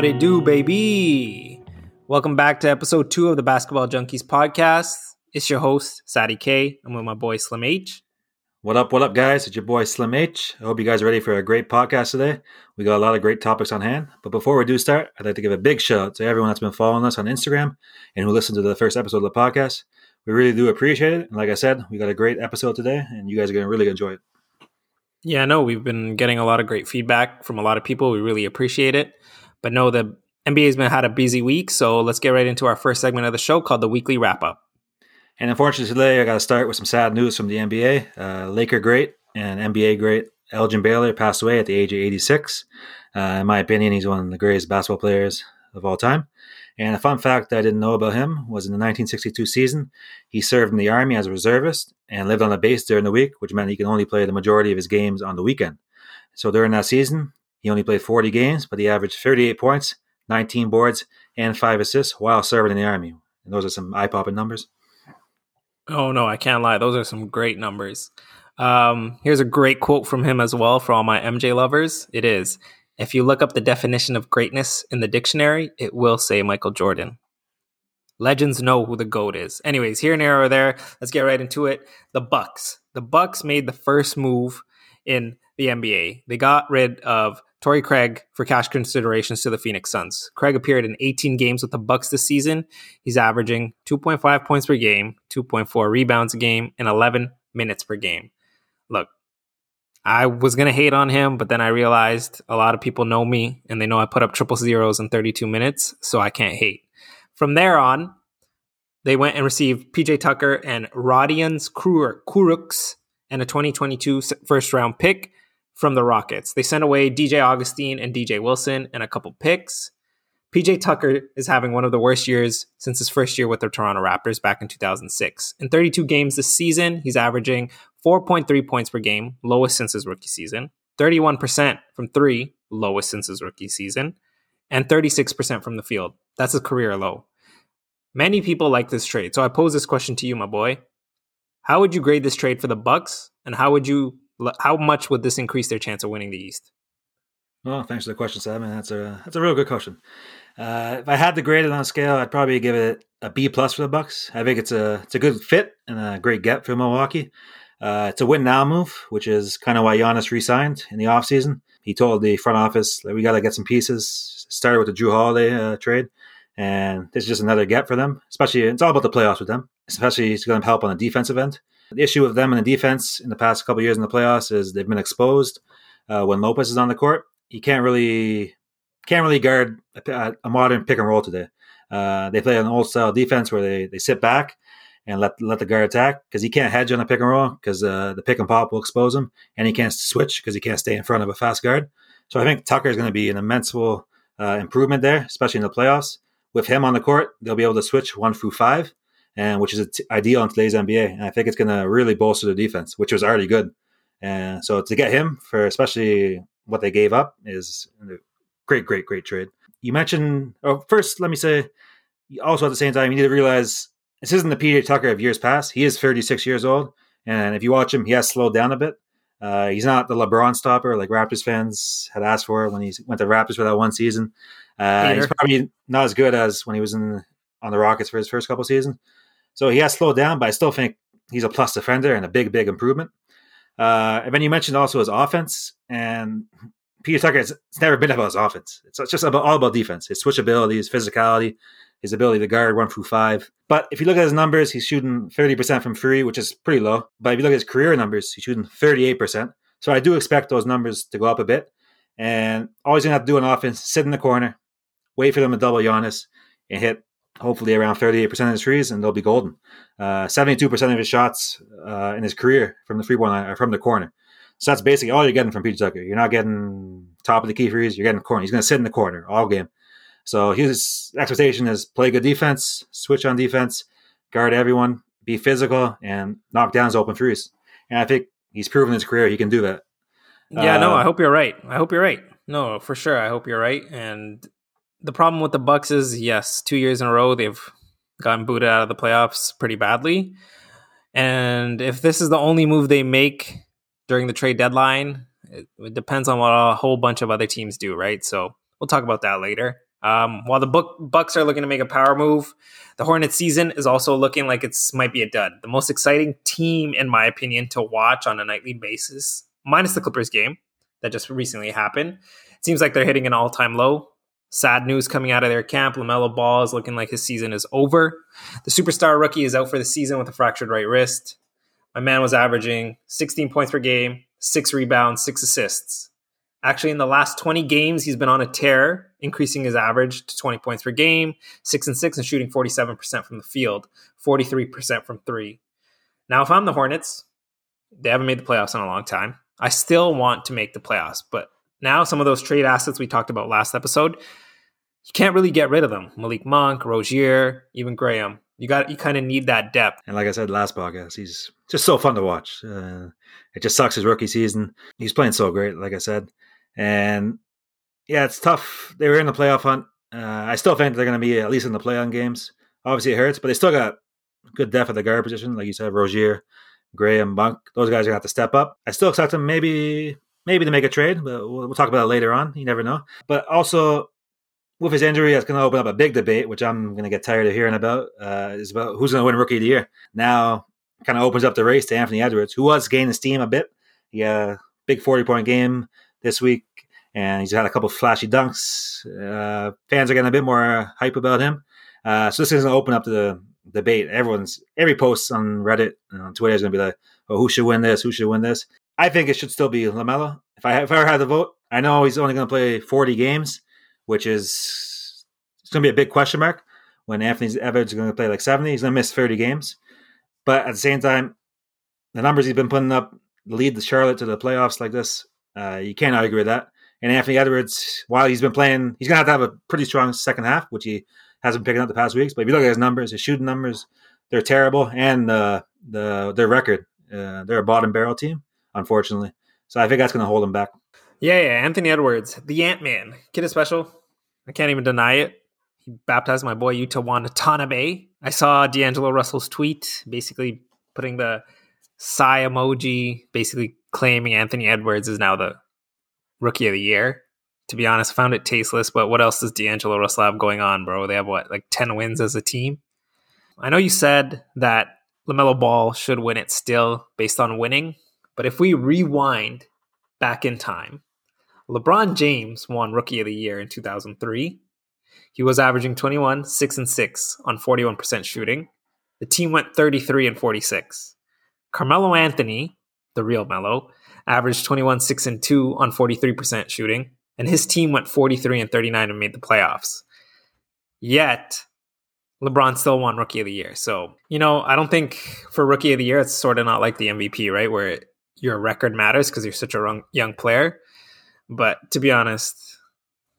What it do, baby? Welcome back to episode two of the Basketball Junkies podcast. It's your host, Sadi K. I'm with my boy Slim H. What up, what up, guys? It's your boy Slim H. I hope you guys are ready for a great podcast today. We got a lot of great topics on hand. But before we do start, I'd like to give a big shout out to everyone that's been following us on Instagram and who listened to the first episode of the podcast. We really do appreciate it. And like I said, we got a great episode today, and you guys are going to really enjoy it. Yeah, no, we've been getting a lot of great feedback from a lot of people. We really appreciate it. But no, the NBA's been had a busy week, so let's get right into our first segment of the show called the weekly wrap up. And unfortunately, today I got to start with some sad news from the NBA. Uh, Laker great and NBA great Elgin Baylor passed away at the age of 86. Uh, in my opinion, he's one of the greatest basketball players of all time. And a fun fact that I didn't know about him was in the 1962 season, he served in the Army as a reservist and lived on a base during the week, which meant he could only play the majority of his games on the weekend. So during that season, he only played 40 games, but he averaged 38 points, 19 boards, and 5 assists while serving in the Army. And those are some eye popping numbers. Oh, no, I can't lie. Those are some great numbers. Um, here's a great quote from him as well for all my MJ lovers. It is If you look up the definition of greatness in the dictionary, it will say Michael Jordan. Legends know who the GOAT is. Anyways, here and there or there, let's get right into it. The Bucks. The Bucks made the first move in the NBA. They got rid of Torrey Craig for cash considerations to the Phoenix Suns. Craig appeared in 18 games with the Bucks this season. He's averaging 2.5 points per game, 2.4 rebounds a game, and 11 minutes per game. Look, I was gonna hate on him, but then I realized a lot of people know me and they know I put up triple zeros in 32 minutes, so I can't hate. From there on, they went and received PJ Tucker and Rodions Kurucs and a 2022 first round pick from the Rockets. They sent away DJ Augustin and DJ Wilson and a couple picks. PJ Tucker is having one of the worst years since his first year with the Toronto Raptors back in 2006. In 32 games this season, he's averaging 4.3 points per game, lowest since his rookie season, 31% from three, lowest since his rookie season, and 36% from the field. That's a career low. Many people like this trade. So I pose this question to you, my boy. How would you grade this trade for the Bucks and how would you how much would this increase their chance of winning the East? Well, thanks for the question, Sam. That's a that's a real good question. Uh, if I had to grade it on a scale, I'd probably give it a B plus for the Bucks. I think it's a it's a good fit and a great get for Milwaukee. Uh, it's a win now move, which is kind of why Giannis re-signed in the offseason. He told the front office that we got to get some pieces. Started with the Jrue Holiday uh, trade, and this is just another get for them. Especially, it's all about the playoffs with them. Especially, it's going to help on the defensive end. The issue with them in the defense in the past couple years in the playoffs is they've been exposed uh, when Lopez is on the court. he can't really can't really guard a, a modern pick and roll today. Uh, they play an old style defense where they, they sit back and let let the guard attack because he can't hedge on a pick and roll because uh, the pick and pop will expose him, and he can't switch because he can't stay in front of a fast guard. So I think Tucker is going to be an immense uh, improvement there, especially in the playoffs. With him on the court, they'll be able to switch one through five, and which is t- ideal in today's NBA. And I think it's going to really bolster the defense, which was already good. And so to get him for especially what they gave up is a great, great, great trade. You mentioned, oh, first, let me say, also at the same time, you need to realize this isn't the PJ Tucker of years past. He is 36 years old. And if you watch him, he has slowed down a bit. Uh, he's not the LeBron stopper like Raptors fans had asked for when he went to Raptors for that one season. Uh, he's probably not as good as when he was in on the Rockets for his first couple seasons. So he has slowed down, but I still think he's a plus defender and a big, big improvement. Uh, and then you mentioned also his offense, and Peter Tucker, it's, it's never been about his offense. It's, just about all about defense, his switchability, his physicality, his ability to guard one through five. But if you look at his numbers, he's shooting 30% from three, which is pretty low. But if you look at his career numbers, he's shooting 38%. So I do expect those numbers to go up a bit. And all he's going to have to do in offense, sit in the corner, wait for them to double Giannis, and hit hopefully around 38% of his trees, and they'll be golden. Uh, 72% of his shots uh, in his career from the free point line are from the corner. So that's basically all you're getting from PJ Tucker. You're not getting top of the key freeze, you're getting the corner. He's going to sit in the corner all game. So his expectation is play good defense, switch on defense, guard everyone, be physical, and knock down his open threes. And I think he's proven his career he can do that. Yeah, uh, no, I hope you're right. I hope you're right. No, for sure. I hope you're right. And the problem with the Bucks is yes, two years in a row they've gotten booted out of the playoffs pretty badly. And if this is the only move they make during the trade deadline, it, it depends on what a whole bunch of other teams do, right? So we'll talk about that later. Um, while the book Bucks are looking to make a power move, the Hornets season is also looking like it's might be a dud. The most exciting team, in my opinion, to watch on a nightly basis, minus the Clippers game that just recently happened. It seems like they're hitting an all time low. Sad news coming out of their camp. LaMelo Ball is looking like his season is over. The superstar rookie is out for the season with a fractured right wrist. My man was averaging 16 points per game, six rebounds, six assists. Actually, in the last 20 games, he's been on a tear, increasing his average to 20 points per game, six and six, and shooting 47% from the field, 43% from three. Now, if I'm the Hornets, they haven't made the playoffs in a long time. I still want to make the playoffs, but now some of those trade assets we talked about last episode, you can't really get rid of them. Malik Monk, Rozier, even Graham. You got you kind of need that depth. And like I said last podcast, he's just so fun to watch. Uh, it just sucks his rookie season. He's playing so great, like I said, and yeah, it's tough. They were in the playoff hunt. Uh, I still think they're going to be at least in the play-in games. Obviously, it hurts, but they still got good depth at the guard position, like you said, Rozier, Graham, Monk. Those guys are going to have to step up. I still expect them maybe maybe to make a trade, but we'll, we'll talk about it later on. You never know. But also, with his injury, that's going to open up a big debate, which I'm going to get tired of hearing about. Uh, is about who's going to win Rookie of the Year. Now, kind of opens up the race to Anthony Edwards, who was gaining steam a bit. A big 40 point game this week, and he's had a couple flashy dunks. Uh, fans are getting a bit more hype about him. Uh, so this is going to open up the debate. Everyone's every post on Reddit and on Twitter is going to be like, "Oh, who should win this? Who should win this?" I think it should still be Lamelo. If I if I had the vote, I know he's only going to play 40 games, which is it's going to be a big question mark. When Anthony Edwards is going to play like 70, he's going to miss 30 games. But at the same time, the numbers he's been putting up lead the Charlotte to the playoffs like this. Uh, you can't argue with that. And Anthony Edwards, while he's been playing, he's going to have to have a pretty strong second half, which he hasn't been picking up the past weeks. But if you look at his numbers, his shooting numbers, they're terrible, and uh, the their record, uh, they're a bottom barrel team, unfortunately. So I think that's going to hold him back. Yeah, yeah. Anthony Edwards, the Ant Man, kid is special. I can't even deny it. He baptized my boy Yuta Watanabe. I saw D'Angelo Russell's tweet, basically putting the sigh emoji, basically claiming Anthony Edwards is now the rookie of the year to be honest, I found it tasteless. But what else does D'Angelo Russell have going on, bro? They have what, like 10 wins as a team? I know you said that LaMelo Ball should win it still based on winning. But if we rewind back in time, LeBron James won Rookie of the Year in 2003. He was averaging 21, 6 and 6 on 41% shooting. The team went 33 and 46. Carmelo Anthony, the real Melo, averaged 21, 6 and 2 on 43% shooting and his team went 43 and 39 and made the playoffs. Yet, LeBron still won Rookie of the Year. So, you know, I don't think for Rookie of the Year, it's sort of not like the MVP, right? Where your record matters because you're such a young player. But to be honest,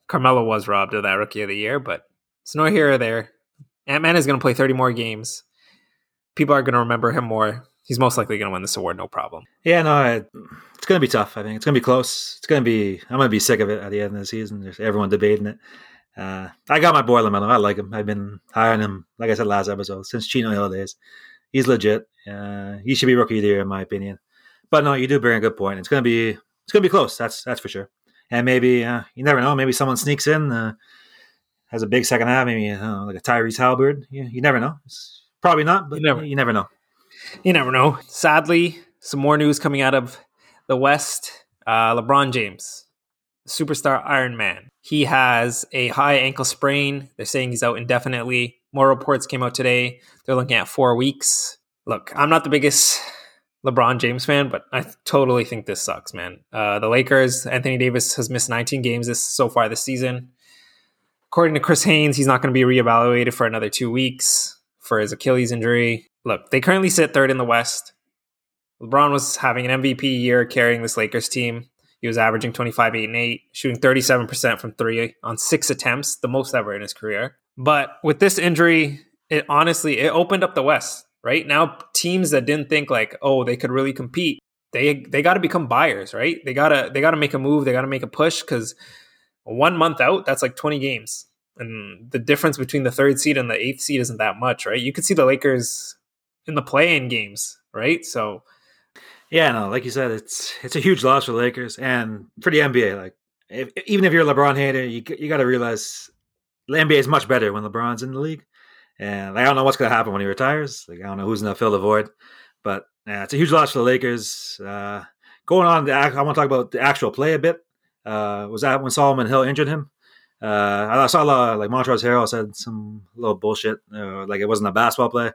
Carmelo was robbed of that Rookie of the Year, but it's no here or there. Ant Man is going to play 30 more games. People are going to remember him more he's most likely going to win this award, no problem. Yeah, no, it's going to be tough. I think it's going to be close. It's going to be. I'm going to be sick of it at the end of the season. There's everyone debating it. Uh, I got my boy Lamelo. I like him. I've been high on him, like I said last episode, since Chino Hill days. He's legit. Uh, he should be rookie of the year, in my opinion. But no, you do bring a good point. It's going to be it's to be close. That's that's for sure. And maybe uh, you never know. Maybe someone sneaks in, uh, has a big second half. Maybe know, like a Tyrese Haliburton. You, you never know. It's probably not, but you never, you never know you never know. Sadly, some more news coming out of the West. Uh, LeBron James, superstar Iron Man. He has a high ankle sprain. They're saying he's out indefinitely. More reports came out today. They're looking at four weeks. Look, I'm not the biggest LeBron James fan, but I totally think this sucks, man. Uh, the Lakers, Anthony Davis has missed 19 games this so far this season. According to Chris Haynes, he's not going to be reevaluated for another two weeks for his Achilles injury look, they currently sit third in the West. LeBron was having an MVP year carrying this Lakers team. He was averaging 25, 8, and 8, shooting 37% from three on six attempts, the most ever in his career. But with this injury, it honestly it opened up the West. Right now, teams that didn't think like, oh, they could really compete, they they got to become buyers. Right? They gotta they gotta make a move. They gotta make a push because one month out, that's like 20 games, and the difference between the third seed and the eighth seed isn't that much. Right? You could see the Lakers in the play-in games, right? So, yeah, no, like you said, it's it's a huge loss for Lakers and for the NBA. Like, if, even if you're a LeBron hater, you you got to realize the NBA is much better when LeBron's in the league. And like, I don't know what's going to happen when he retires. Like I don't know who's going to fill the void, but it's a huge loss for the Lakers. Uh, going on, the, I want to talk about the actual play a bit. Uh, was that when Solomon Hill injured him? Uh, I saw a lot of, like Montrezl Harrell said some little bullshit, uh, like it wasn't a basketball play.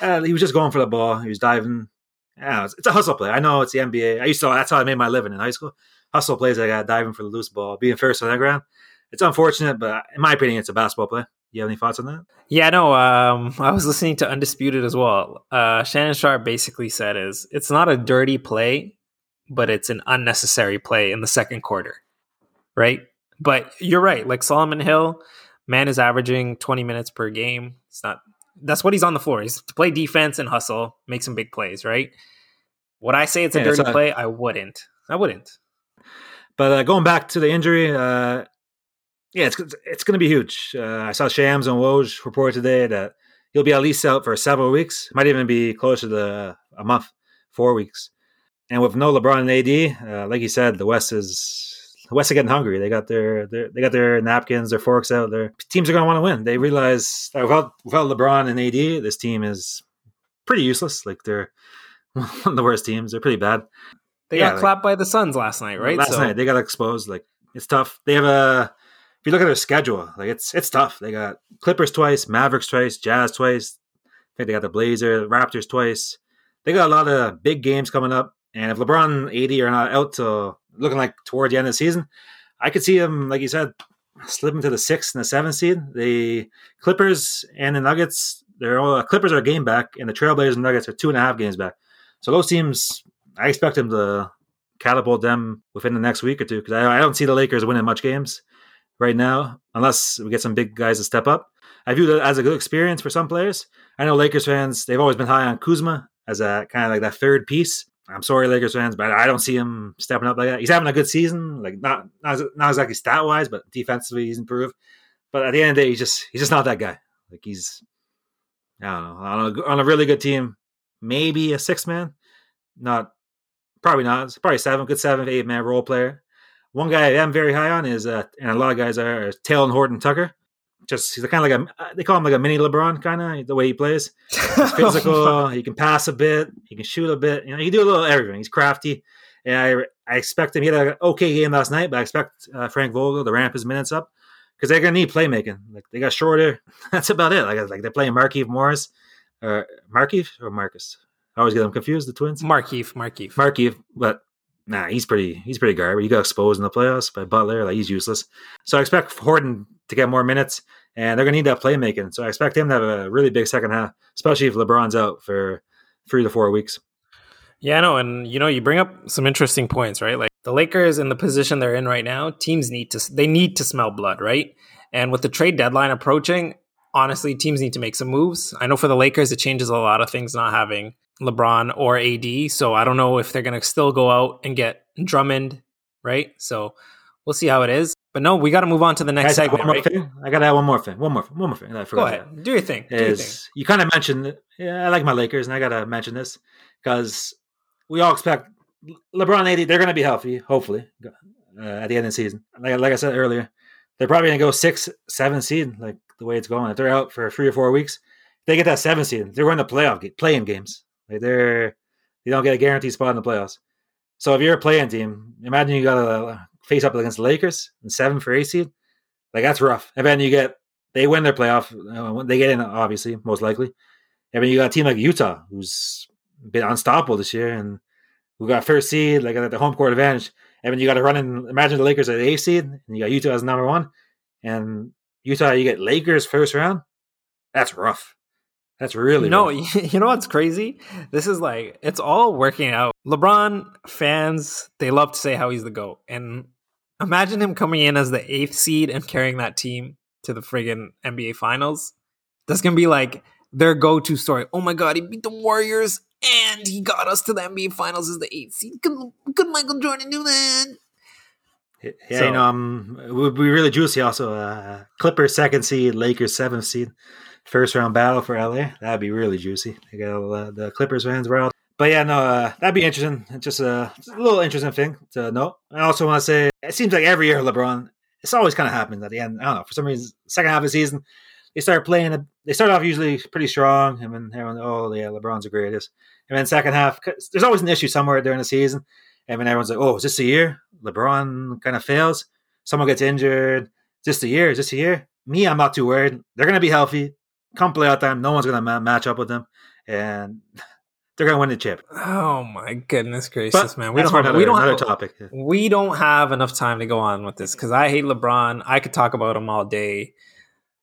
Uh, he was just going for the ball. He was diving. Yeah, it's, it's, a hustle play. I know it's the NBA. I used to. That's how I made my living in high school. Hustle plays. I got diving for the loose ball, being first on the ground. It's unfortunate, but in my opinion, it's a basketball play. You have any thoughts on that? Yeah, no. Um, I was listening to Undisputed as well. Uh, Shannon Sharpe basically said is it's not a dirty play, but it's an unnecessary play in the second quarter, right? But you're right. Like Solomon Hill, man is averaging 20 minutes per game. It's not. That's what he's on the floor. He's to play defense and hustle, make some big plays, right? Would I say it's a yeah, dirty it's play? I wouldn't. I wouldn't. But uh, going back to the injury, uh, yeah, it's it's going to be huge. Uh, I saw Shams and Woj report today that he'll be at least out for several weeks. Might even be closer to a month, four weeks. And with no LeBron and AD, uh, like you said, the West is the West are getting hungry. They got their, their they got their napkins, their forks out. Their teams are going to want to win. They realize that without without LeBron and AD, this team is pretty useless. Like they're one of the worst teams. They're pretty bad. They yeah, got like, clapped by the Suns last night, right? Last so. night they got exposed. Like it's tough. They have a you look at their schedule, like it's it's tough. They got Clippers twice, Mavericks twice, Jazz twice. I think they got the Blazers, Raptors twice. They got a lot of big games coming up. And if LeBron, AD are not out to looking like toward the end of the season, I could see them, like you said, slipping to the sixth and the seventh seed. The Clippers and the Nuggets, they're all uh, Clippers are a game back, and the Trailblazers and Nuggets are two and a half games back. So those teams, I expect them to catapult them within the next week or two because I, I don't see the Lakers winning much games right now, unless we get some big guys to step up. I view that as a good experience for some players. I know Lakers fans, they've always been high on Kuzma as a kind of like that third piece. I'm sorry, Lakers fans, but I don't see him stepping up like that. He's having a good season, like not not, not exactly stat wise, but defensively he's improved. But at the end of the day, he's just he's just not that guy. Like he's I don't know on a, on a really good team, maybe a six man, not probably not. Probably seven, good seven, eight man role player. One guy I am very high on is, uh, and a lot of guys are, is Talen Horton Tucker. Just he's kind of like a they call him like a mini LeBron kind of the way he plays. He's physical. he can pass a bit. He can shoot a bit. You know, he can do a little everything. He's crafty. And I I expect him. He had an okay game last night, but I expect uh, Frank Vogel to ramp his minutes up because they're gonna need playmaking. Like they got shorter. That's about it. Like like they're playing Markieff Morris or Markieff or Marcus. I always get them confused. The twins. Markieff, Markieff, Markieff. But nah, he's pretty he's pretty garbage. He got exposed in the playoffs by Butler. Like he's useless. So I expect Horton to get more minutes, and they're gonna need that playmaking. So I expect him to have a really big second half, especially if LeBron's out for three to four weeks. Yeah, no, and you know, you bring up some interesting points, right? Like the Lakers in the position they're in right now, teams need to they need to smell blood, right? And with the trade deadline approaching, honestly, teams need to make some moves. I know for the Lakers, it changes a lot of things not having LeBron or AD. So I don't know if they're going to still go out and get Drummond, right? So we'll see how it is. But no, we got to move on to the next segment. One more right? thing. I got to add one more thing. One more. One more thing. I go ahead. That. Do your thing. Do is, your thing. You kind of mentioned. Yeah, I like my Lakers, and I got to mention this because we all expect LeBron AD. They're going to be healthy, hopefully, uh, at the end of the season. Like, like I said earlier, they're probably going to go six, seven seed, like the way it's going. If they're out for three or four weeks, they get that seven seed. They're going to playoff play-in games. Like they're you don't get a guaranteed spot in the playoffs. So if you're a play-in team, imagine you got to face up against the Lakers and seven for eight seed. Like that's rough. And then you get they win their playoff. Uh, they get in, obviously, most likely. And then you got a team like Utah, who's been unstoppable this year, and who got first seed, like at the home court advantage. And then you got to run in. Imagine the Lakers at the eighth seed, and you got Utah as number one, and Utah, you get Lakers first round. That's rough. That's really no. You know what's crazy? This is like it's all working out. LeBron fans they love to say how he's the goat, and imagine him coming in as the eighth seed and carrying that team to the friggin' NBA Finals. That's gonna be like their go-to story. Oh my god, he beat the Warriors and he got us to the NBA Finals as the eighth seed. Could, could Michael Jordan do that? Yeah, so, you know, um, would be really juicy. Also, uh, Clippers second seed, Lakers seventh seed first round battle for LA. That'd be really juicy. They got all the, the Clippers fans out. But yeah, no, uh, that'd be interesting. Just a, just a, little interesting thing to know. I also want to say it seems like every year LeBron, it's always kind of happens at the end. I don't know for some reason. Second half of the season, they start playing. They start off usually pretty strong, and then everyone, oh yeah, LeBron's the greatest. And then second half, there's always an issue somewhere during the season, and then everyone's like, oh, is this the year LeBron kind of fails? Someone gets injured. Is this the year? Is this the year? Me, I'm not too worried. They're gonna be healthy. Come playoff time, no one's gonna ma- match up with them, and they're gonna win the chip. Oh my goodness gracious, But man! We don't have, another, we don't another have, topic. we don't have enough time to go on with this because I hate LeBron. I could talk about him all day,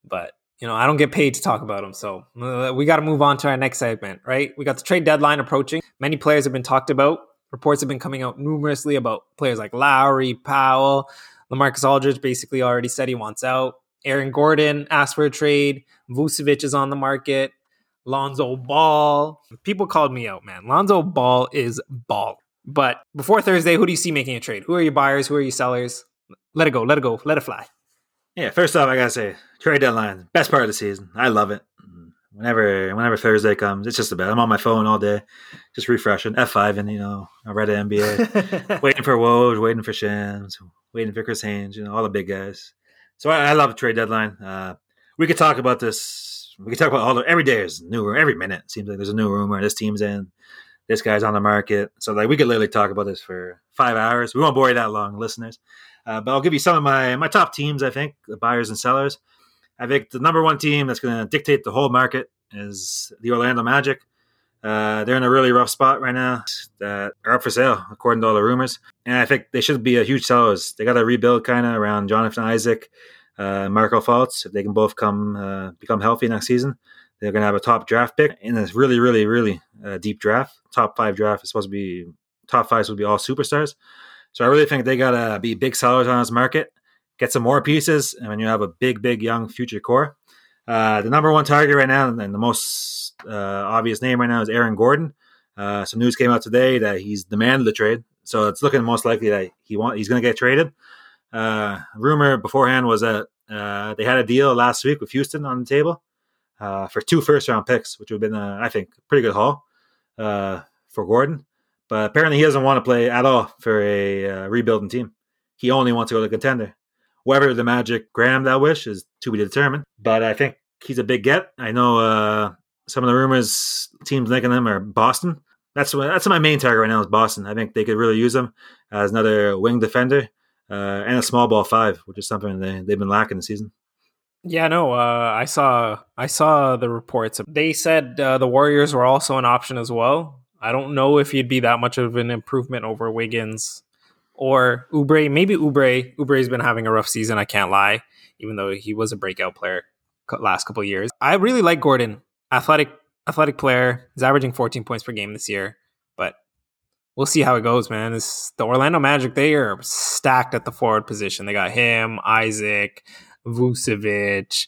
but you know I don't get paid to talk about him. So uh, we got to move on to our next segment, right? We got the trade deadline approaching. Many players have been talked about. Reports have been coming out numerously about players like Lowry, Powell, Lamarcus Aldridge. Basically, already said he wants out. Aaron Gordon asked for a trade. Vucevic is on the market. Lonzo Ball. People called me out, man. Lonzo Ball is ball. But before Thursday, who do you see making a trade? Who are your buyers? Who are your sellers? Let it go. Let it go. Let it fly. Yeah, first off, I gotta say, trade deadline, best part of the season. I love it. Whenever, whenever Thursday comes, it's just the best. I'm on my phone all day, just refreshing F five, and you know, I read the NBA, waiting for Woj, waiting for Shams, waiting for Chris Haynes, you know, all the big guys. So I, I love the trade deadline. Uh, we could talk about this. We could talk about all the every day is new. Every minute seems like there's a new rumor. This team's in. This guy's on the market. So like we could literally talk about this for five hours. We won't bore you that long, listeners. Uh, but I'll give you some of my my top teams. I think the buyers and sellers. I think the number one team that's going to dictate the whole market is the Orlando Magic. Uh, they're in a really rough spot right now that are up for sale, according to all the rumors. And I think they should be a huge sellers. They got to rebuild kind of around Jonathan Isaac, uh, Markelle Fultz. If they can both come uh, become healthy next season, they're going to have a top draft pick in a really, really, really uh, deep draft. Top five draft is supposed to be top five would be all superstars. So I really think they got to be big sellers on this market, get some more pieces, and then you have a big, big young future core. Uh, the number one target right now, and the most uh, obvious name right now is Aaron Gordon. Uh, some news came out today that he's demanded the trade, so it's looking most likely that he want he's going to get traded. Uh, rumor beforehand was that uh, they had a deal last week with Houston on the table uh, for two first round picks, which would have been, I think, pretty good haul for Gordon. But apparently, he doesn't want to play at all for a rebuilding team. He only wants to go to contender. Whether the Magic grant him that wish is to be determined. But I think he's a big get. I know uh, some of the rumors teams linking him are Boston. That's what, that's my main target right now is Boston. I think they could really use him as another wing defender uh, and a small ball five, which is something they, they've been lacking this season. Yeah, no, uh, I saw I saw the reports. They said uh, the Warriors were also an option as well. I don't know if he'd be that much of an improvement over Wiggins or Oubre. Maybe Oubre. Oubre's been having a rough season. I can't lie, even though he was a breakout player last couple years. I really like Gordon, athletic athletic player. He's averaging 14 points per game this year, but we'll see how it goes, man. It's the Orlando Magic. They are stacked at the forward position. They got him, Isaac. Vucevic,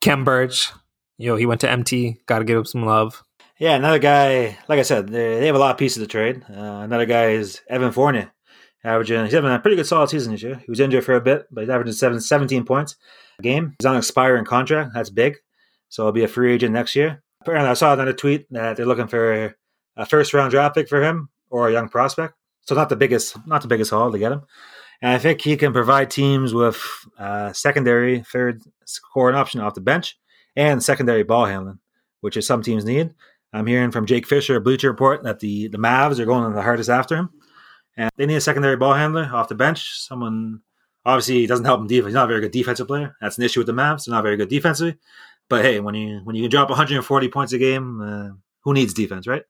Khem Birch. Yo, he went to MT. Got to give him some love. Yeah, another guy. Like I said, they, they have a lot of pieces to trade. Uh, another guy is Evan Fournier, averaging. He's having a pretty good solid season this year. He was injured for a bit, but he's averaging seven, 17 points a game. He's on an expiring contract. That's big. So he'll be a free agent next year. Apparently, I saw another tweet that they're looking for a first round draft pick for him or a young prospect. So not the biggest, not the biggest haul to get him. And I think he can provide teams with uh, secondary third scoring option off the bench and secondary ball handling, which is some teams need. I'm hearing from Jake Fisher, Bleacher Report, that the, the Mavs are going the hardest after him. And they need a secondary ball handler off the bench. Someone, obviously, doesn't help him defense. He's not a very good defensive player. That's an issue with the Mavs. They're not very good defensively. But hey, when you when you can drop 140 points a game, uh, who needs defense, right?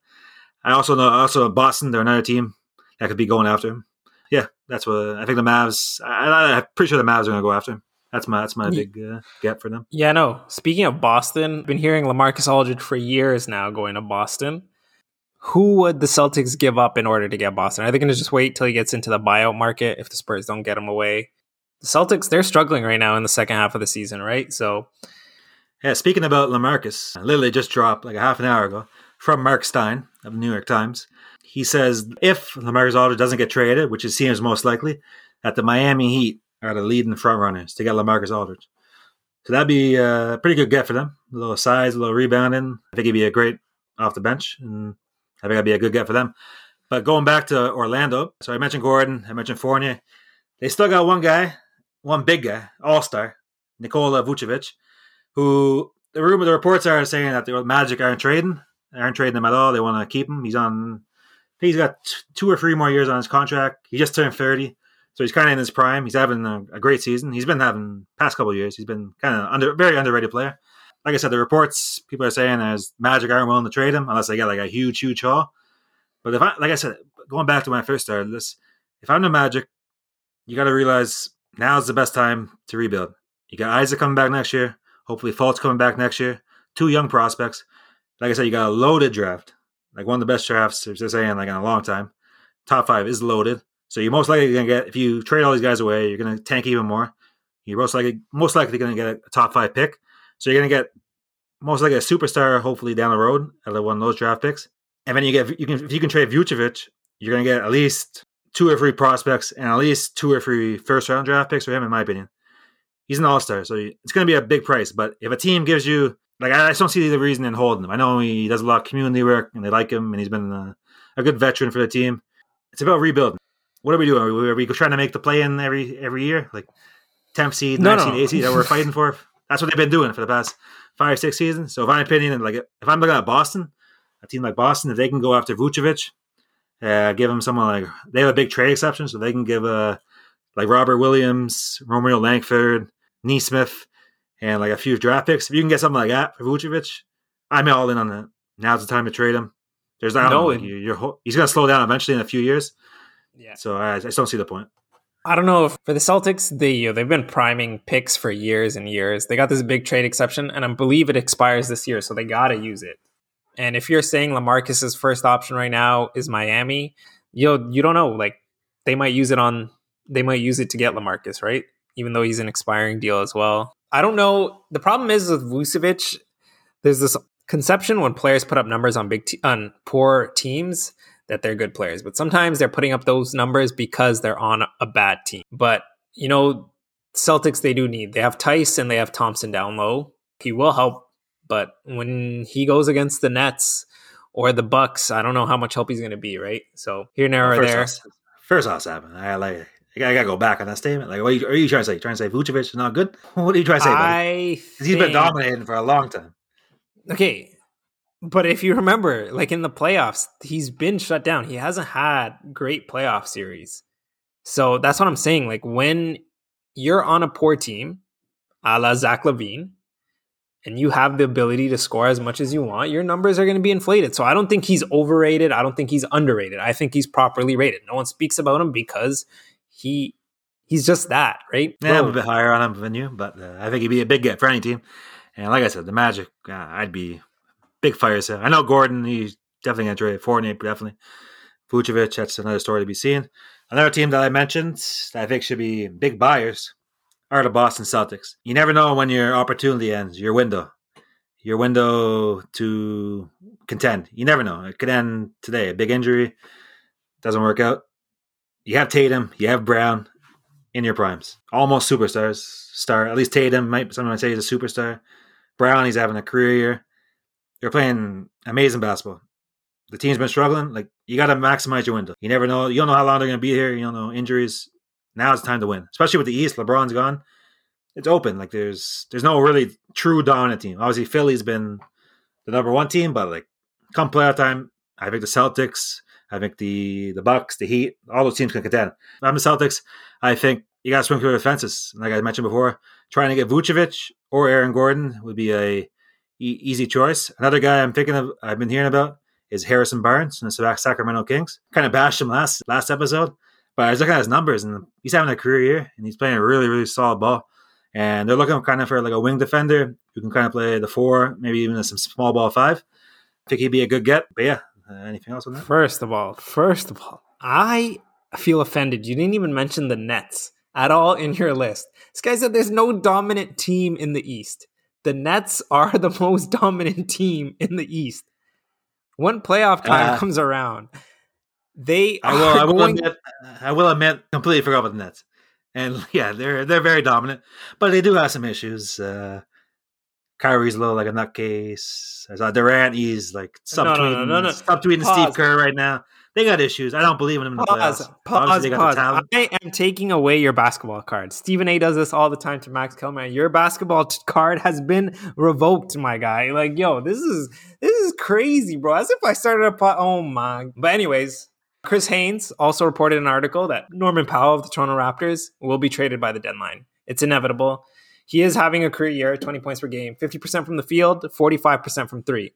I also know also Boston, they're another team that could be going after him yeah, that's what I think. The Mavs. I, am pretty sure the Mavs are going to go after him. That's my that's my big uh, get for them. Yeah, no. Speaking of Boston, been hearing Lamarcus Aldridge for years now going to Boston. Who would the Celtics give up in order to get Boston? Are they going to just wait till he gets into the buyout market if the Spurs don't get him away? The Celtics they're struggling right now in the second half of the season, right? So, yeah. Speaking about Lamarcus, literally just dropped like a half an hour ago from Mark Stein of the New York Times. He says if Lamarcus Aldridge doesn't get traded, which it seems most likely, that the Miami Heat are the leading front runners to get Lamarcus Aldridge. So that'd be a pretty good get for them. A little size, a little rebounding. I think he'd be a great off the bench, and I think that'd be a good get for them. But going back to Orlando, so I mentioned Gordon, I mentioned Fournier. They still got one guy one big guy, all star, Nikola Vucevic, who the rumor, the reports are saying that the Magic aren't trading, aren't trading him at all. They want to keep him. He's on, he's got two or three more years on his contract. He just turned thirty, so he's kind of in his prime. He's having a, a great season. He's been having past couple years. He's been kind of under, very underrated player. Like I said, the reports people are saying as Magic aren't willing to trade him unless they get like a huge, huge haul. But if I, like I said, going back to when I first started this, if I'm the Magic, you got to realize now's the best time to rebuild. You got Isaac coming back next year. Hopefully, Fultz coming back next year. Two young prospects. Like I said, you got a loaded draft, like one of the best drafts they're saying like in a long time. Top five is loaded, so you're most likely gonna get if you trade all these guys away, you're gonna tank even more. You're most likely most likely gonna get a top five pick, so you're gonna get most likely a superstar hopefully down the road out of one of those draft picks. And then you get you can if you can trade Vucevic, you're gonna get at least two or three prospects and at least two or three first round draft picks for him, in my opinion. He's an all star, so it's going to be a big price. But if a team gives you, like, I just don't see the reason in holding him. I know he does a lot of community work and they like him and he's been a, a good veteran for the team. It's about rebuilding. What are we doing? Are we, are we trying to make the play in every every year? Like 10th seed, 9th seed, 8th seed that we're fighting for? That's what they've been doing for the past five, six seasons. So, if my opinion, like if I'm looking at Boston, a team like Boston, if they can go after Vucevic, uh, give him someone like they have a big trade exception, so they can give a like Robert Williams, Romeo Langford, Nesmith, and like a few draft picks. If you can get something like that for Vucevic, I'm all in on that. Now's the time to trade him. There's I no, like you, are he's going to slow down eventually in a few years. Yeah. So I, I just don't see the point. I don't know if for the Celtics, they you know, they've been priming picks for years and years. They got this big trade exception, and I believe it expires this year, so they got to use it. And if you're saying Lamarcus's first option right now is Miami, you you don't know. Like they might use it on they might use it to get Lamarcus, right? Even though he's an expiring deal as well. I don't know. The problem is with Vucevic, there's this conception when players put up numbers on big te- on poor teams that they're good players, but sometimes they're putting up those numbers because they're on a bad team. But you know, Celtics they do need. They have Theis and they have Thompson down low. He will help but when he goes against the Nets or the Bucks, I don't know how much help he's going to be. Right. So here and there, there. Off, first off, Seven, I like. I gotta go back on that statement. Like, what are you, are you trying to say? Trying to say Vucevic is not good? What are you trying to say? I think, he's been dominating for a long time. Okay, but if you remember, like in the playoffs, he's been shut down. He hasn't had great playoff series. So that's what I'm saying. Like when you're on a poor team, a la Zach LaVine, and you have the ability to score as much as you want, your numbers are going to be inflated. So I don't think he's overrated. I don't think he's underrated. I think he's properly rated. No one speaks about him because he he's just that, right? Yeah, I'm a bit higher on him than you, but uh, I think he'd be a big get for any team. And like I said, the Magic, uh, I'd be big fire sale. I know Gordon, he's definitely going to trade Fournier, definitely. Vucevic, that's another story to be seen. Another team that I mentioned that I think should be big buyers are the Boston Celtics. You never know when your opportunity ends, your window, your window to contend. You never know. It could end today. A big injury doesn't work out. You have Tatum, you have Brown in your primes, almost superstars. Star at least Tatum might someone might say he's a superstar. Brown, he's having a career year. They're playing amazing basketball. The team's been struggling. Like you got to maximize your window. You never know. You don't know how long they're going to be here. You don't know injuries. Now it's time to win, especially with the East. LeBron's gone. It's open. Like there's there's no really true dominant team. Obviously, Philly's been the number one team, but like come playoff time, I think the Celtics, I think the the Bucks, the Heat, all those teams can contend. I'm the Celtics. I think you got to swing through the fences. Like I mentioned before, trying to get Vucevic or Aaron Gordon would be a e- easy choice. Another guy I'm thinking of, I've been hearing about is Harrison Barnes from the Sacramento Kings. Kind of bashed him last last episode. But I was looking at his numbers, and he's having a career year, and he's playing a really, really solid ball. And they're looking kind of for like a wing defender who can kind of play the four, maybe even some small ball five. I think he'd be a good get. But yeah, uh, anything else on that? First of all, first of all, I feel offended. You didn't even mention the Nets at all in your list. This guy said there's no dominant team in the East. The Nets are the most dominant team in the East. When playoff time uh, comes around, they I will. I will going... admit. I will admit. Completely forgot about the Nets. And yeah, they're they're very dominant, but they do have some issues. Uh, Kyrie's a little like a nutcase. I saw Durant. He's like subtweeting, no, no, no, no, subtweeting Steve Kerr right now. They got issues. I don't believe in them in the Pause, pause, Obviously, they got the pause. I am taking away your basketball card. Stephen A does this all the time to Max Kellerman. Your basketball t- card has been revoked, my guy. Like, yo, this is this is crazy, bro. As if I started a pot. Oh my. But anyways, Chris Haynes also reported an article that Norman Powell of the Toronto Raptors will be traded by the deadline. It's inevitable. He is having a career year, 20 points per game, 50% from the field, 45% from three.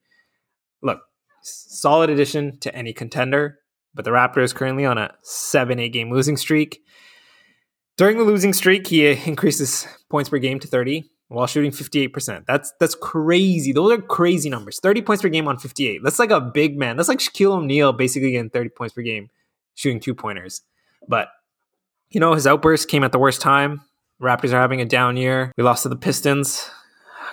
Look, solid addition to any contender, but the Raptors currently on a 7 8 game losing streak. During the losing streak, he uh, increases points per game to 30 while shooting 58%. That's that's crazy. Those are crazy numbers. 30 points per game on 58. That's like a big man. That's like Shaquille O'Neal basically getting 30 points per game shooting two pointers. But you know, his outburst came at the worst time. Raptors are having a down year. We lost to the Pistons.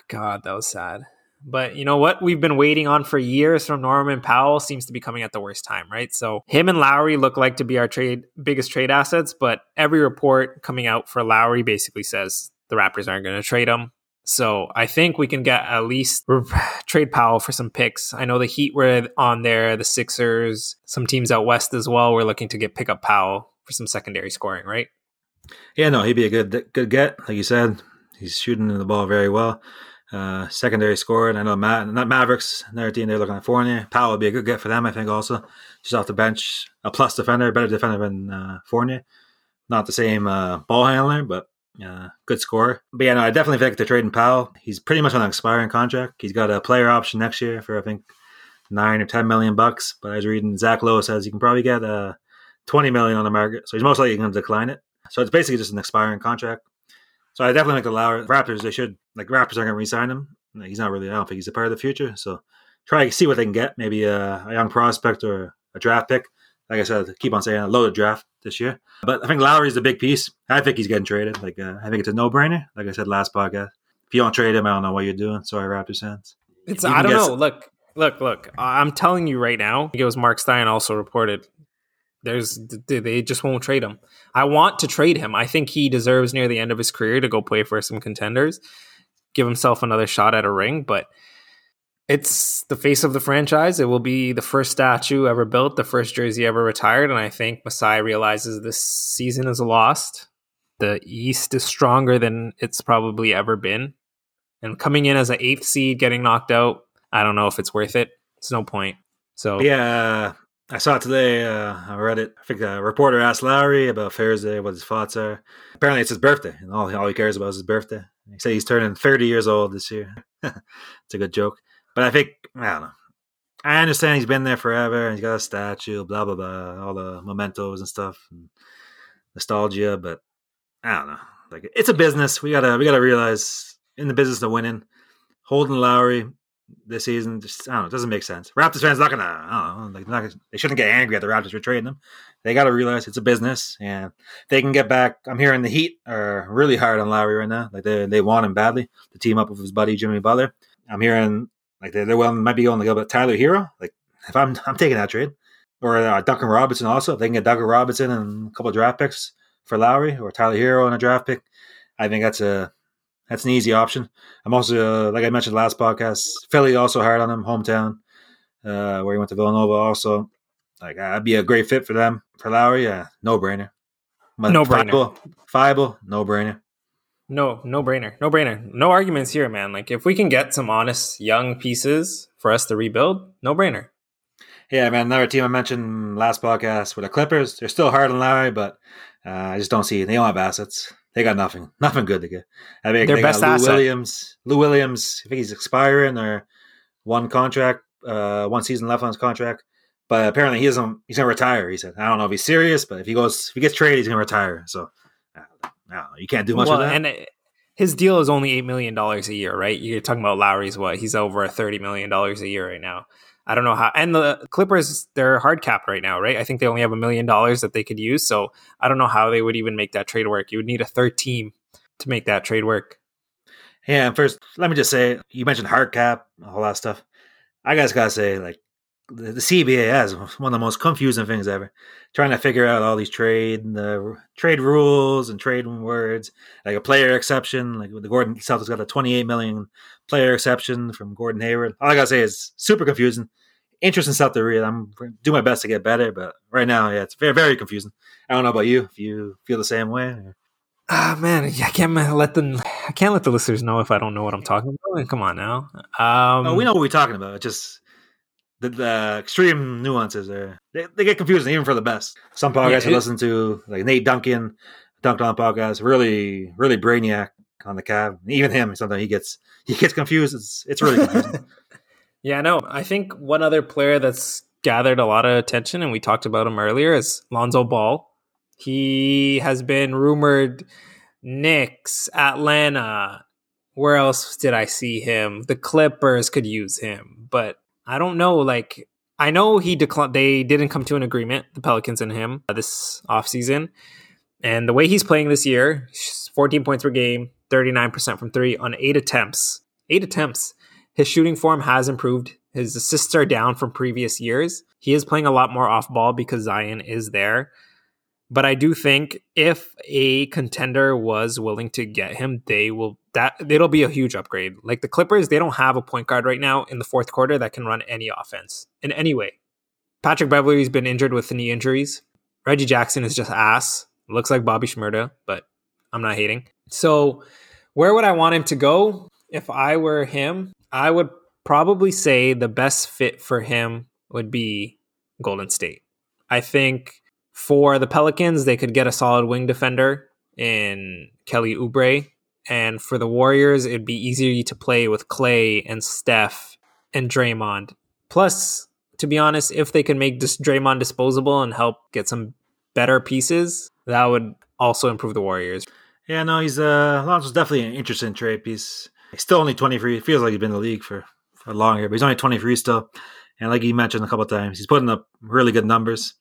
God, that was sad. But you know what? We've been waiting on for years from Norman Powell seems to be coming at the worst time, right? So him and Lowry look like to be our trade biggest trade assets, but every report coming out for Lowry basically says the Raptors aren't going to trade him. So I think we can get at least trade Powell for some picks. I know the Heat were on there, the Sixers, some teams out west as well. We're looking to get pick up Powell for some secondary scoring, right? Yeah, no, he'd be a good good get. Like you said, he's shooting the ball very well. Uh, secondary scoring. I know Matt, not Mavericks, another team they're looking at Fournier. Powell would be a good get for them, I think. Also, just off the bench, a plus defender, better defender than uh, Fournier. Not the same uh, ball handler, but uh, good scorer. But yeah, no, I definitely think they're trading Powell. He's pretty much on an expiring contract. He's got a player option next year for I think nine or ten million bucks. But I was reading Zach Lowe says you can probably get uh, twenty million on the market, so he's most likely going to decline it. So it's basically just an expiring contract. So I definitely think the Raptors they should like Raptors aren't going to re-sign him. He's not really. I don't think he's a part of the future. So try to see what they can get. Maybe a, a young prospect or a draft pick. Like I said, keep on saying a loaded draft this year. But I think Lowry's the big piece. I think he's getting traded. Like uh, I think it's a no-brainer. Like I said last podcast, if you don't trade him, I don't know what you're doing. Sorry, Raptors fans. It's I don't know. Look, look, look. I'm telling you right now. It was Mark Stein also reported. There's they just won't trade him. I want to trade him. I think he deserves near the end of his career to go play for some contenders, give himself another shot at a ring. But it's the face of the franchise. It will be the first statue ever built, the first jersey ever retired, and I think Masai realizes this season is lost. The East is stronger than it's probably ever been, and coming in as an eighth seed, getting knocked out, I don't know if it's worth it. It's no point. So yeah, I saw it today. Uh, I read it. I think a reporter asked Lowry about Thursday, what his thoughts are. Apparently, it's his birthday, and all, all he cares about is his birthday. He said he's turning 30 years old this year. it's a good joke. But I think, I don't know. I understand he's been there forever, and he's got a statue, blah, blah, blah, all the mementos and stuff, and nostalgia, but I don't know. Like, it's a business. We gotta, we gotta realize in the business of winning, holding Lowry this season. Just I don't know, it doesn't make sense. Raptors fans not gonna, I don't know, like not they shouldn't get angry at the Raptors for trading them. They got to realize it's a business, and they can get back. I'm hearing the Heat are really hard on Lowry right now. Like they they want him badly to team up with his buddy Jimmy Butler. I'm hearing like they're, they're well might be going to go about Tyler Herro. Like if I'm I'm taking that trade, or uh, Duncan Robinson also. If they can get Duncan Robinson and a couple draft picks for Lowry or Tyler Herro and a draft pick, I think that's a that's an easy option. I'm also, uh, like I mentioned last podcast, Philly also hard on him, hometown, uh, where he went to Villanova. Also, like I'd be a great fit for them for Lowry. Yeah, no brainer. No brainer. Fiable, no brainer. No, no brainer. No brainer. No arguments here, man. Like if we can get some honest young pieces for us to rebuild, no brainer. Yeah, man. Another team I mentioned last podcast were the Clippers. They're still hard on Lowry, but uh, I just don't see they don't have assets. They got nothing, nothing good to get. I mean, their best got Lou asset. Williams. Lou Williams. I think he's expiring or one contract, uh, one season left on his contract. But apparently he doesn't. He's gonna retire. He said. I don't know if he's serious, but if he goes, if he gets traded, he's gonna retire. So, I. You can't do much well, with that. and it, his deal is only eight million dollars a year, right? You're talking about Lowry's what? He's over thirty million dollars a year right now. I don't know how. And the Clippers, they're hard capped right now, right? I think they only have a million dollars that they could use. So I don't know how they would even make that trade work. You would need a third team to make that trade work. Yeah, and first, let me just say, you mentioned hard cap, a all that stuff. I guys gotta say, like, the, the CBA has one of the most confusing things ever. Trying to figure out all these trade the trade rules and trade words, like a player exception. Like the Gordon Celtics got a 28 million player exception from Gordon Hayward. All I gotta say is super confusing. interesting stuff to read. I'm do my best to get better, but right now, yeah, it's very very confusing. I don't know about you. If you feel the same way. Or... Ah man, I can't let them. I can't let the listeners know if I don't know what I'm talking about. Come on now. Um, oh, we know what we're talking about. It's just the, the extreme nuances are they, they, get confusing even for the best. Some podcasts yeah, I listen to, like Nate Duncan, Dunked On podcast, really really brainiac on the cab. Even him, sometimes he gets he gets confused. It's it's really confusing. yeah, no. I think one other player that's gathered a lot of attention, and we talked about him earlier, is Lonzo Ball. He has been rumored Knicks, Atlanta. Where else did I see him? The Clippers could use him, but I don't know. Like, I know he declined. They didn't come to an agreement, the Pelicans and him, uh, this offseason. And the way he's playing this year, 14 points per game, 39% from three on eight attempts. Eight attempts. His shooting form has improved. His assists are down from previous years. He is playing a lot more off ball because Zion is there. But I do think if a contender was willing to get him, they will that it'll be a huge upgrade. Like the Clippers, they don't have a point guard right now in the fourth quarter that can run any offense in any way. Patrick Beverley's been injured with knee injuries. Reggie Jackson is just ass. Looks like Bobby Shmurda, but I'm not hating. So where would I want him to go? If I were him, I would probably say the best fit for him would be Golden State. I think for the Pelicans, they could get a solid wing defender in Kelly Oubre. And for the Warriors, it'd be easier to play with Clay and Steph and Draymond. Plus, to be honest, if they can make this Draymond disposable and help get some better pieces, that would also improve the Warriors. Yeah, no, he's uh Lonzo's definitely an interesting trade piece. He's still only 23. It feels like he's been in the league for, for long here, but he's only 23 still. And like you mentioned a couple times, he's putting up really good numbers.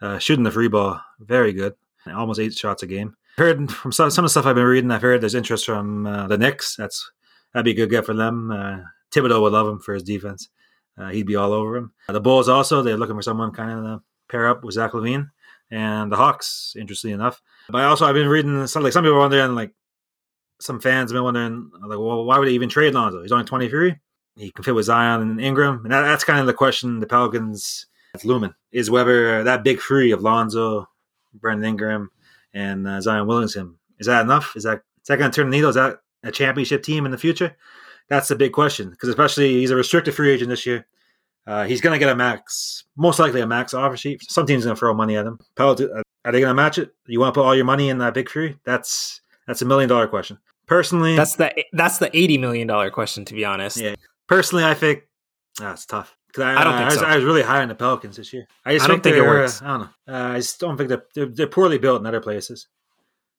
Uh, shooting the free ball, very good. Almost eight shots a game. Heard from some, some of the stuff I've been reading, I've heard there's interest from uh, the Knicks. That's that'd be a good get for them. Uh, Thibodeau would love him for his defense. Uh, he'd be all over him. the Bulls also they're looking for someone kind of to pair up with Zach LaVine and the Hawks, interestingly enough. But also I've been reading some like some people are wondering like some fans have been wondering like well why would they even trade Lonzo? He's only 23. He can fit with Zion and Ingram, and that, that's kind of the question the Pelicans it's looming is whether that big three of Lonzo, Brandon Ingram, and uh, Zion Williamson is that enough? Is that is that going to turn the needle? Is that a championship team in the future? That's the big question because especially he's a restricted free agent this year. Uh, he's going to get a max, most likely a max offer sheet. Some teams going to throw money at him. Uh, are they going to match it? You want to put all your money in that big three? That's that's a million dollar question. Personally, that's the that's the eighty million dollar question. To be honest, yeah. Personally, I think that's ah, tough. I, I, don't think I was, so. I was really high on the Pelicans this year. I just I don't think, think it works. I don't know. Uh, I just don't think they're, they're, they're poorly built in other places.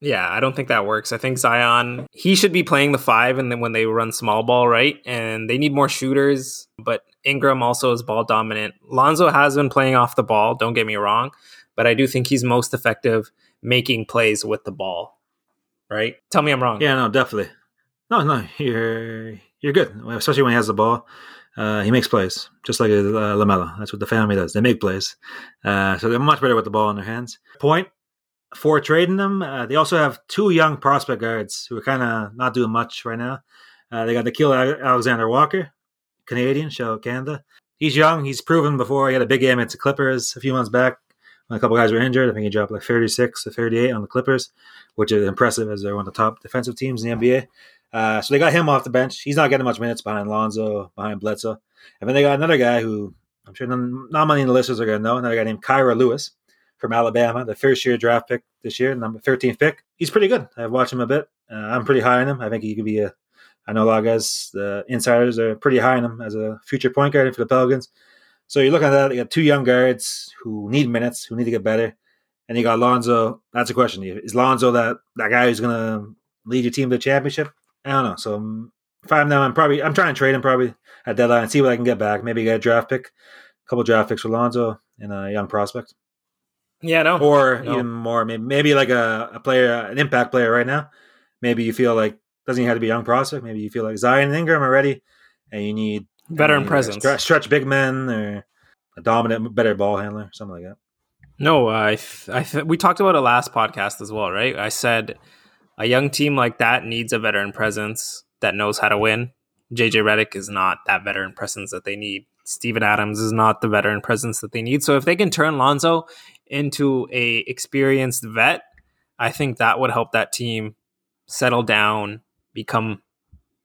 Yeah, I don't think that works. I think Zion he should be playing the five, and then when they run small ball, right? And they need more shooters. But Ingram also is ball dominant. Lonzo has been playing off the ball. Don't get me wrong, but I do think he's most effective making plays with the ball. Right? Tell me I'm wrong. Yeah, no, definitely. No, no, you're you're good, especially when he has the ball. Uh, he makes plays, just like uh, LaMelo. That's what the family does. They make plays. Uh, so they're much better with the ball in their hands. Point for trading them. Uh, they also have two young prospect guards who are kind of not doing much right now. Uh, they got Nickeil Alexander Walker, Canadian, show Canada. He's young. He's proven before. He had a big game against the Clippers a few months back when a couple guys were injured. I think he dropped like 36 to 38 on the Clippers, which is impressive as they're one of the top defensive teams in the NBA. Uh, so they got him off the bench. He's not getting much minutes behind Lonzo, behind Bledsoe. And then they got another guy who I'm sure none, not many of the listeners are going to know. Another guy named Kira Lewis from Alabama, the first year draft pick this year, number 13th pick. He's pretty good. I've watched him a bit. Uh, I'm pretty high on him. I think he could be a. I know a lot of guys, the insiders are pretty high on him as a future point guard for the Pelicans. So you're looking at that. You got two young guards who need minutes, who need to get better, and you got Lonzo. That's a question. Is Lonzo that that guy who's going to lead your team to the championship? I don't know. So um, if I'm them, I'm probably I'm trying to trade him probably at deadline and see what I can get back. Maybe get a draft pick, a couple draft picks for Lonzo and a young prospect. Yeah, no. Or no. even more, maybe maybe like a, a player, an impact player right now. Maybe you feel like doesn't even have to be a young prospect. Maybe you feel like Zion and Ingram are ready, and you need veteran presence, stretch, stretch big men or a dominant, better ball handler, something like that. No, I, I, we talked about it last podcast as well, right? I said a young team like that needs a veteran presence that knows how to win. JJ Redick is not that veteran presence that they need. Steven Adams is not the veteran presence that they need. So if they can turn Lonzo into a experienced vet, I think that would help that team settle down, become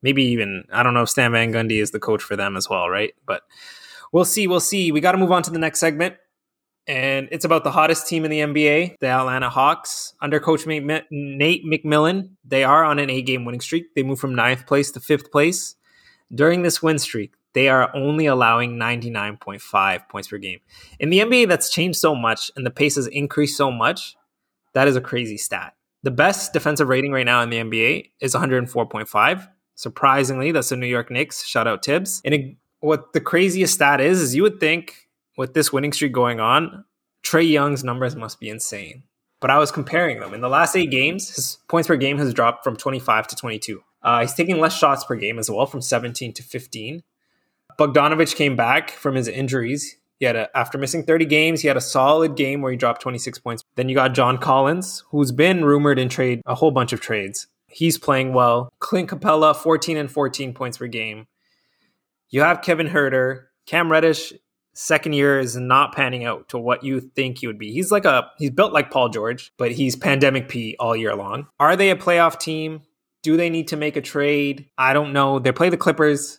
maybe even I don't know if Stan Van Gundy is the coach for them as well, right? But we'll see, we'll see. We got to move on to the next segment. And it's about the hottest team in the NBA, the Atlanta Hawks. Under coach Nate McMillan, they are on an eight game winning streak. They moved from ninth place to fifth place. During this win streak, they are only allowing 99.5 points per game. In the NBA, that's changed so much and the pace has increased so much. That is a crazy stat. The best defensive rating right now in the NBA is 104.5. Surprisingly, that's the New York Knicks. Shout out Tibbs. And it, what the craziest stat is, is you would think with this winning streak going on, Trae Young's numbers must be insane. But I was comparing them. In the last eight games, his points per game has dropped from 25 to 22. Uh, he's taking less shots per game as well, from 17 to 15. Bogdanovich came back from his injuries. He had a, after missing 30 games, he had a solid game where he dropped 26 points. Then you got John Collins, who's been rumored in trade a whole bunch of trades. He's playing well. Clint Capela, 14 and 14 points per game. You have Kevin Huerter. Cam Reddish, second year is not panning out to what you think he would be. He's like a he's built like Paul George, but he's pandemic P all year long. Are they a playoff team? Do they need to make a trade? I don't know. They play the Clippers.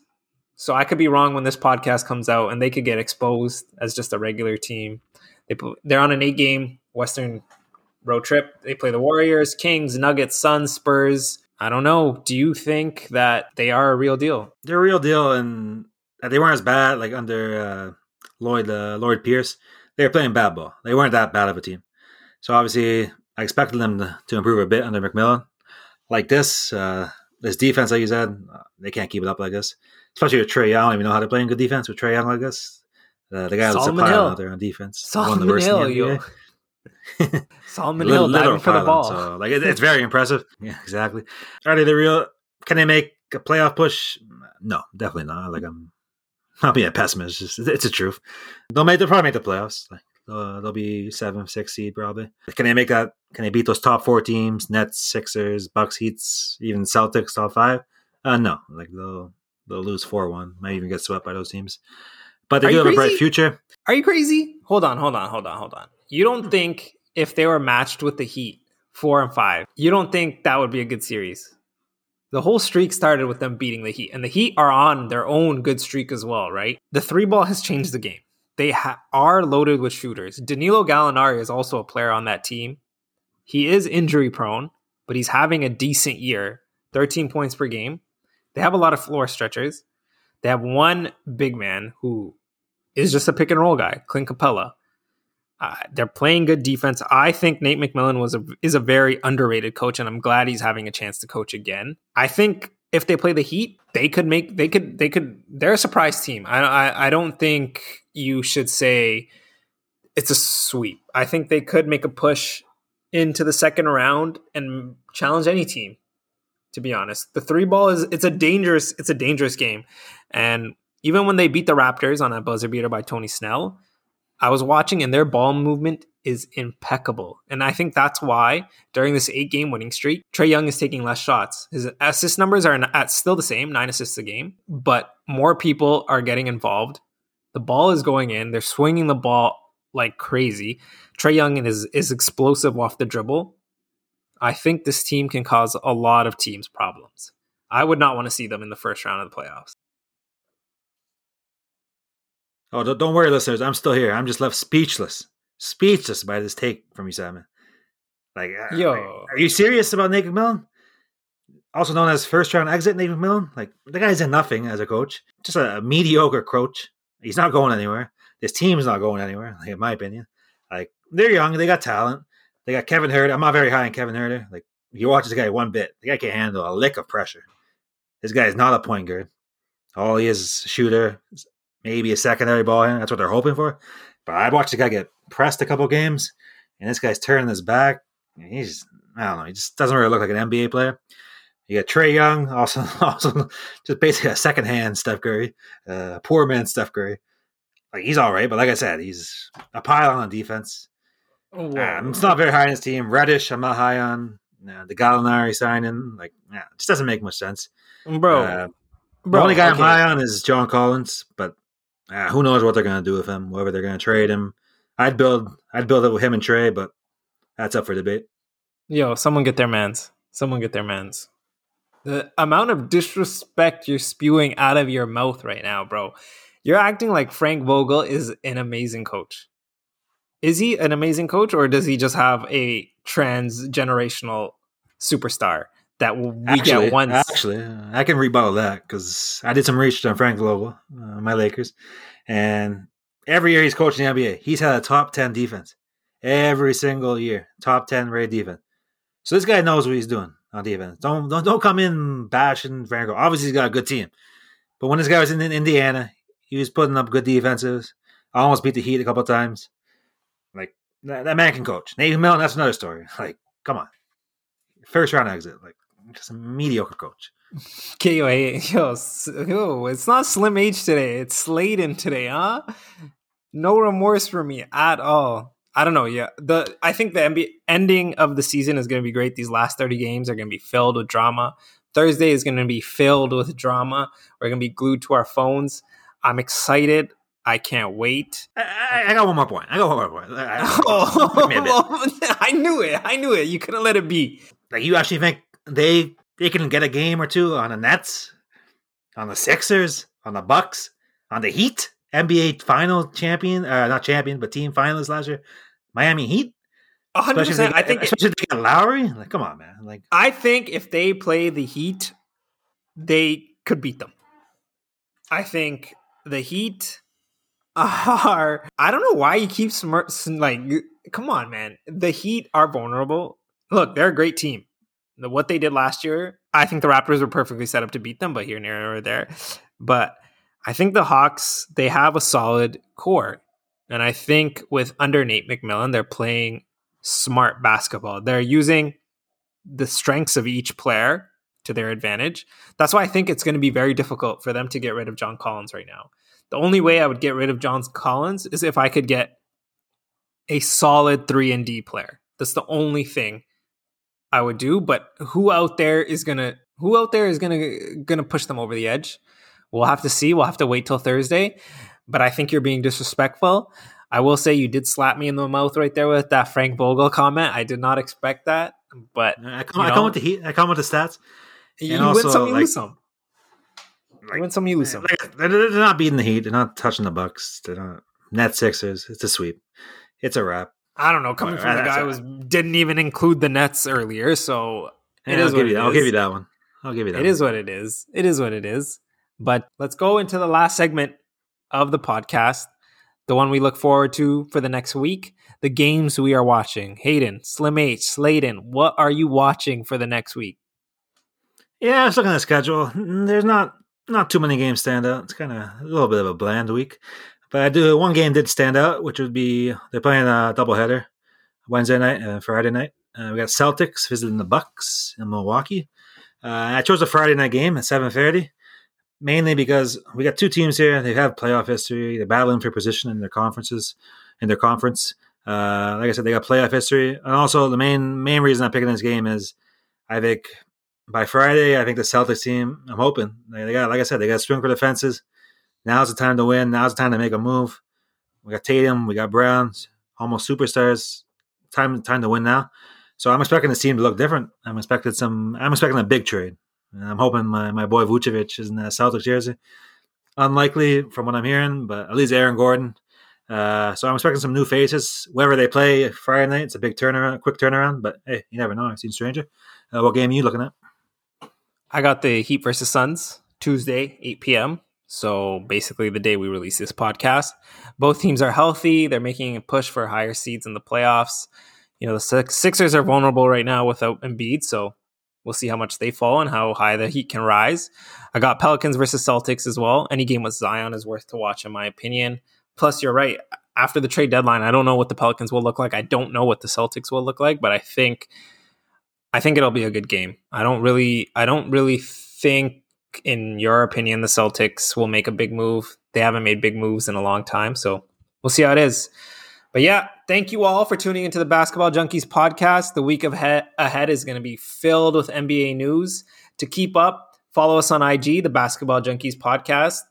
So I could be wrong when this podcast comes out, and they could get exposed as just a regular team. They they're on an eight game Western road trip. They play the Warriors, Kings, Nuggets, Suns, Spurs. I don't know. Do you think that they are a real deal? They're a real deal, and they weren't as bad like under uh, Lloyd uh, Lloyd Pierce. They were playing bad ball. They weren't that bad of a team. So obviously, I expected them to, to improve a bit under McMillan. Like this, uh, this defense, like you said, uh, they can't keep it up like this especially with Trae Young. I don't even know how to play in good defense with Trae Young like this. Uh, the guy that's a pile out there on defense. Solomon the Hill, yo. Solomon Hill diving for the ball. So, like it, it's very impressive. Yeah, exactly. Are they the real? Can they make a playoff push? No, definitely not. Like I'm not being a pessimist. It's, just, it's the truth. They'll make. They'll probably make the playoffs. Like uh, they'll be seven, six seed probably. Can they make that? Can they beat those top four teams? Nets, Sixers, Bucks, Heats, even Celtics top five? Uh, no. Like they'll they'll lose four one. Might even get swept by those teams. But they Are do have crazy? a bright future. Are you crazy? Hold on, hold on, hold on, hold on. You don't hmm. think if they were matched with the Heat, four and five, you don't think that would be a good series? The whole streak started with them beating the Heat, and the Heat are on their own good streak as well, right? The three ball has changed the game. They ha- are loaded with shooters. Danilo Gallinari is also a player on that team. He is injury prone, but he's having a decent year 13 points per game. They have a lot of floor stretchers. They have one big man who is just a pick and roll guy, Clint Capela. Uh, they're playing good defense. I think Nate McMillan was a, is a very underrated coach, and I'm glad he's having a chance to coach again. I think if they play the Heat, they could make they could they could they're a surprise team. I I, I don't think you should say it's a sweep. I think they could make a push into the second round and challenge any team to be honest. The three ball is it's a dangerous it's a dangerous game. And even when they beat the Raptors on that buzzer beater by Tony Snell, I was watching and their ball movement is impeccable. And I think that's why during this eight game winning streak, Trae Young is taking less shots. His assist numbers are at still the same, nine assists a game, but more people are getting involved. The ball is going in. They're swinging the ball like crazy. Trae Young is, is explosive off the dribble. I think this team can cause a lot of teams problems. I would not want to see them in the first round of the playoffs. Oh, don't worry, listeners. I'm still here. I'm just left speechless, speechless by this take from you, Simon. Like, uh, yo, like, are you serious about Nate McMillan? Also known as first round exit, Nate McMillan. Like, the guy's in nothing as a coach. Just a, a mediocre coach. He's not going anywhere. This team's not going anywhere, like, in my opinion. Like, they're young. They got talent. They got Kevin Huerter. I'm not very high on Kevin Huerter. Like you watch this guy one bit, the guy can't handle a lick of pressure. This guy is not a point guard. All he is is a shooter, maybe a secondary ball hand. That's what they're hoping for. But I watched the guy get pressed a couple games, and this guy's turning his back. He's I don't know. He just doesn't really look like an NBA player. You got Trae Young, also also just basically a second hand Steph Curry, uh, poor man Steph Curry. Like he's all right, but like I said, he's a pile on defense. Oh, um, it's not very high on his team. Reddish, I'm not high on. Uh, the Gallinari signing, like, yeah, it just doesn't make much sense. Bro, uh, bro the only guy okay. I'm high on is John Collins, but uh, who knows what they're going to do with him? Whether they're going to trade him, I'd build I'd build it with him and Trae, but that's up for debate. Yo, someone get their mans. Someone get their mans. The amount of disrespect you're spewing out of your mouth right now, bro. You're acting like Frank Vogel is an amazing coach. Is he an amazing coach, or does he just have a transgenerational superstar that we actually, get once? Actually, I can rebuttal that because I did some research on Frank Vogel, uh, my Lakers, and every year he's coaching the NBA, he's had a top ten defense every single year, top ten rated defense. So this guy knows what he's doing on defense. Don't don't don't come in bashing Franco. Obviously, he's got a good team, but when this guy was in Indiana, he was putting up good defenses. I Almost beat the Heat a couple times. Like that, that man can coach. Nate McMillan, that's another story. Like, come on, first round exit. Like, just a mediocre coach. KO, yo, yo, it's not Slim H today. It's Sladen today, huh? No remorse for me at all. I don't know. Yeah, the I think the NBA ending of the season is going to be great. These last thirty games are going to be filled with drama. Thursday is going to be filled with drama. We're going to be glued to our phones. I'm excited. I can't wait. I, I, got one more point. I got one more point. I, oh, I knew it. I knew it. You couldn't let it be. Like you actually think they they can get a game or two on the Nets, on the Sixers, on the Bucks, on the Heat, NBA final champion, uh, not champion, but team finalist last year. Miami Heat. hundred percent. I think especially if they got Lowry. Like, come on, man. Like, I think if they play the Heat, they could beat them. I think the Heat are. I don't know why you keep smart. Like, come on, man. The Heat are vulnerable. Look, they're a great team. What they did last year, I think the Raptors were perfectly set up to beat them, but here, near, or there. But I think the Hawks they have a solid core. And I think with under Nate McMillan, they're playing smart basketball. They're using the strengths of each player to their advantage. That's why I think it's going to be very difficult for them to get rid of John Collins right now. The only way I would get rid of John Collins is if I could get a solid 3 and D player. That's the only thing I would do, but who out there is going to who out there is going to push them over the edge? We'll have to see. We'll have to wait till Thursday but I think you're being disrespectful. I will say you did slap me in the mouth right there with that Frank Vogel comment. I did not expect that, but I come, I come with the heat. I come with the stats. You win some, you like, lose some. Like, you win some, you lose some. they're, they're, not beating the Heat. They're not touching the Bucks. They're not net Sixers. It's a sweep. It's a wrap. I don't know. Coming from the guy who was didn't even include the Nets earlier, so yeah, it is I'll give, you, I'll give you that one. I'll give you that. It one. is what it is. It is what it is. But let's go into the last segment of the podcast, the one we look forward to for the next week, the games we are watching. Hayden, Slim H, Sladen, what are you watching for the next week? Yeah, I was looking at the schedule. There's not not too many games stand out. It's kind of a little bit of a bland week. But I do one game did stand out, which would be they're playing a doubleheader Wednesday night and Friday night. Uh, we got Celtics visiting the Bucks in Milwaukee. Uh, I chose a Friday night game at seven thirty mainly because we got two teams here. They have playoff history. They're battling for position in their conferences, in their conference. Uh, like I said, they got playoff history, and also the main main reason I'm picking this game is I think by Friday, I think the Celtics team. I'm hoping they, got, like I said, they got sprinkler defenses. Now's the time to win. Now's the time to make a move. We got Tatum, we got Browns, almost superstars. Time time to win now. So I'm expecting this team to look different. I'm expecting some. I'm expecting a big trade. I'm hoping my, my boy Vucevic is in that Celtics jersey. Unlikely from what I'm hearing, but at least Aaron Gordon. Uh, so I'm expecting some new faces. Wherever they play Friday night, it's a big turnaround, quick turnaround. But hey, you never know. I've seen stranger. Uh, what game are you looking at? I got the Heat versus Suns Tuesday, 8 p.m. So basically, the day we release this podcast, both teams are healthy. They're making a push for higher seeds in the playoffs. You know, the Sixers are vulnerable right now without Embiid, so We'll see how much they fall and how high the Heat can rise. I got Pelicans versus Celtics as well. Any game with Zion is worth to watch, in my opinion. Plus, you're right. After the trade deadline, I don't know what the Pelicans will look like. I don't know what the Celtics will look like, but I think I think it'll be a good game. I don't really I don't really think in your opinion the Celtics will make a big move. They haven't made big moves in a long time, so we'll see how it is. But yeah, thank you all for tuning into the Basketball Junkies podcast. The week he- ahead is going to be filled with NBA news. To keep up, follow us on IG, the Basketball Junkies podcast.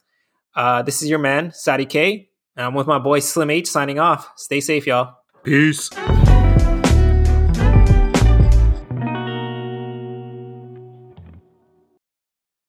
Uh, this is your man, Sadi I'm with my boy Slim H signing off. Stay safe, y'all. Peace.